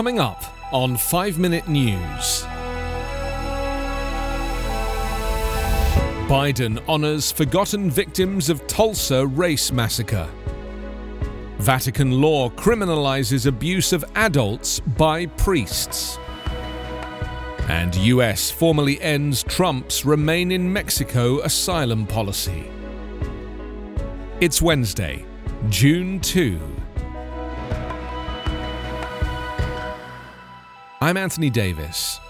Coming up on 5 Minute News. Biden honors forgotten victims of Tulsa race massacre. Vatican law criminalizes abuse of adults by priests. And US formally ends Trump's Remain in Mexico asylum policy. It's Wednesday, June 2. I'm Anthony Davis.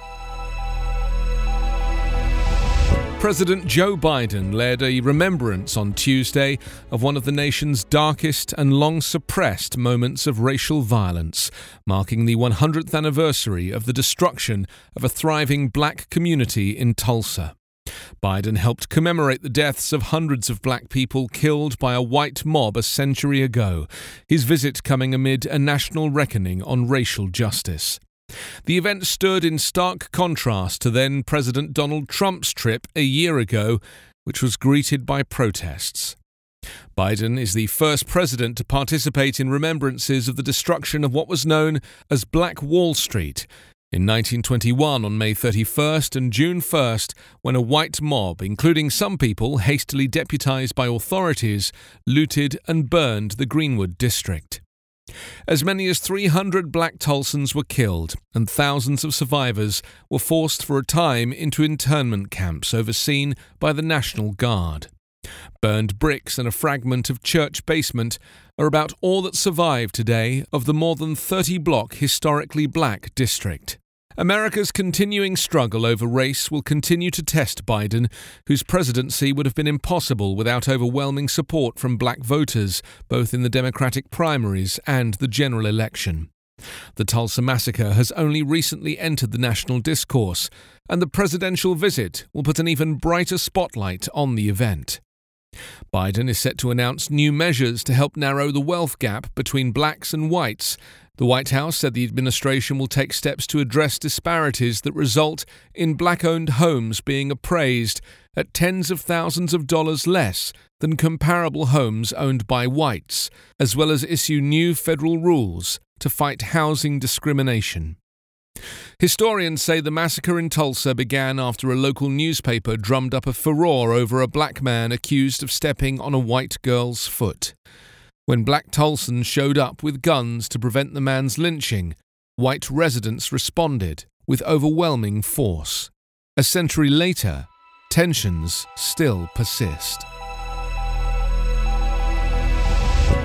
President Joe Biden led a remembrance on Tuesday of one of the nation's darkest and long suppressed moments of racial violence, marking the 100th anniversary of the destruction of a thriving black community in Tulsa. Biden helped commemorate the deaths of hundreds of black people killed by a white mob a century ago, his visit coming amid a national reckoning on racial justice. The event stood in stark contrast to then President Donald Trump's trip a year ago, which was greeted by protests. Biden is the first president to participate in remembrances of the destruction of what was known as Black Wall Street in 1921 on May 31st and June 1st, when a white mob, including some people hastily deputized by authorities, looted and burned the Greenwood district. As many as 300 black Tulsans were killed, and thousands of survivors were forced for a time into internment camps overseen by the National Guard. Burned bricks and a fragment of church basement are about all that survive today of the more than 30 block historically black district. America's continuing struggle over race will continue to test Biden, whose presidency would have been impossible without overwhelming support from black voters, both in the Democratic primaries and the general election. The Tulsa massacre has only recently entered the national discourse, and the presidential visit will put an even brighter spotlight on the event. Biden is set to announce new measures to help narrow the wealth gap between blacks and whites. The White House said the administration will take steps to address disparities that result in black owned homes being appraised at tens of thousands of dollars less than comparable homes owned by whites, as well as issue new federal rules to fight housing discrimination. Historians say the massacre in Tulsa began after a local newspaper drummed up a furor over a black man accused of stepping on a white girl's foot. When black Tulsans showed up with guns to prevent the man's lynching, white residents responded with overwhelming force. A century later, tensions still persist.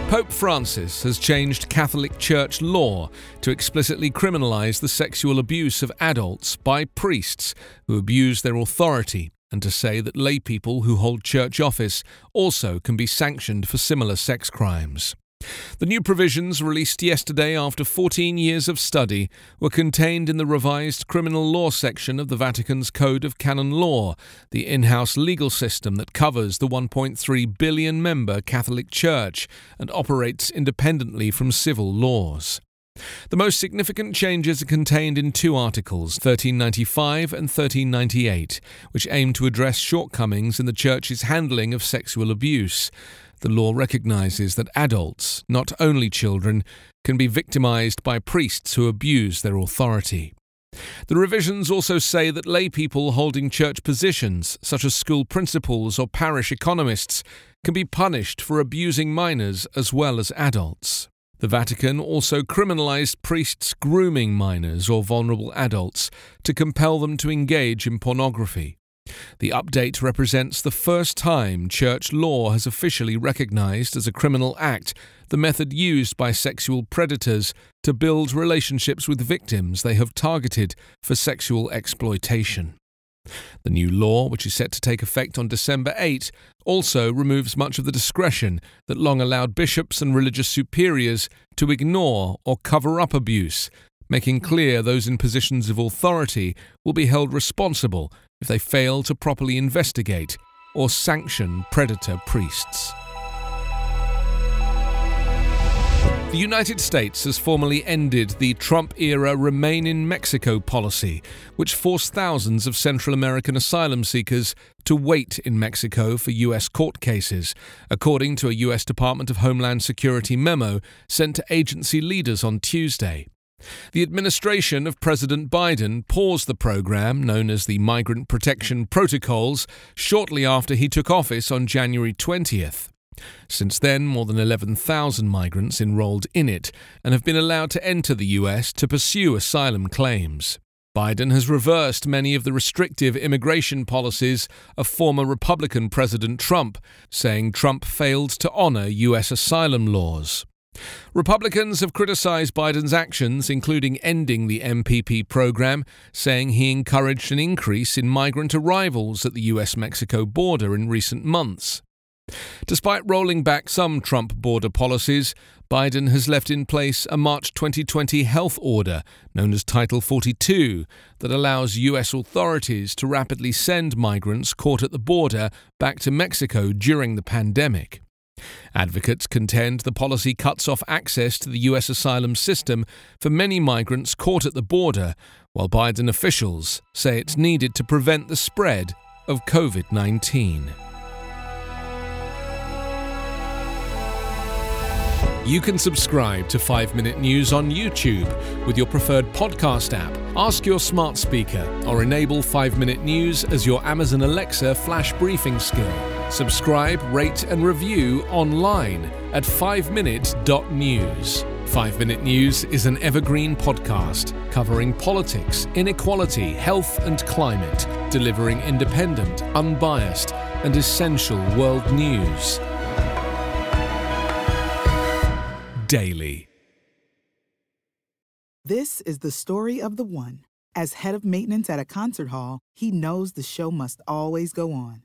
Pope Francis has changed Catholic Church law to explicitly criminalize the sexual abuse of adults by priests who abuse their authority and to say that laypeople who hold church office also can be sanctioned for similar sex crimes. The new provisions, released yesterday after 14 years of study, were contained in the revised criminal law section of the Vatican's Code of Canon Law, the in house legal system that covers the 1.3 billion member Catholic Church and operates independently from civil laws. The most significant changes are contained in two articles, 1395 and 1398, which aim to address shortcomings in the Church's handling of sexual abuse. The law recognizes that adults, not only children, can be victimized by priests who abuse their authority. The revisions also say that laypeople holding church positions, such as school principals or parish economists, can be punished for abusing minors as well as adults. The Vatican also criminalized priests grooming minors or vulnerable adults to compel them to engage in pornography. The update represents the first time church law has officially recognized as a criminal act the method used by sexual predators to build relationships with victims they have targeted for sexual exploitation. The new law, which is set to take effect on December 8, also removes much of the discretion that long allowed bishops and religious superiors to ignore or cover up abuse, making mm. clear those in positions of authority will be held responsible if they fail to properly investigate or sanction predator priests. The United States has formally ended the Trump era Remain in Mexico policy, which forced thousands of Central American asylum seekers to wait in Mexico for U.S. court cases, according to a U.S. Department of Homeland Security memo sent to agency leaders on Tuesday. The administration of President Biden paused the program known as the Migrant Protection Protocols shortly after he took office on January 20th. Since then, more than 11,000 migrants enrolled in it and have been allowed to enter the US to pursue asylum claims. Biden has reversed many of the restrictive immigration policies of former Republican President Trump, saying Trump failed to honor U.S. asylum laws. Republicans have criticized Biden's actions, including ending the MPP program, saying he encouraged an increase in migrant arrivals at the US Mexico border in recent months. Despite rolling back some Trump border policies, Biden has left in place a March 2020 health order, known as Title 42, that allows U.S. authorities to rapidly send migrants caught at the border back to Mexico during the pandemic. Advocates contend the policy cuts off access to the U.S. asylum system for many migrants caught at the border, while Biden officials say it's needed to prevent the spread of COVID 19. You can subscribe to 5 Minute News on YouTube with your preferred podcast app. Ask your smart speaker or enable 5 Minute News as your Amazon Alexa flash briefing skill. Subscribe, rate, and review online at 5minute.news. 5 Minute News is an evergreen podcast covering politics, inequality, health, and climate, delivering independent, unbiased, and essential world news. daily. This is the story of the one. As head of maintenance at a concert hall, he knows the show must always go on.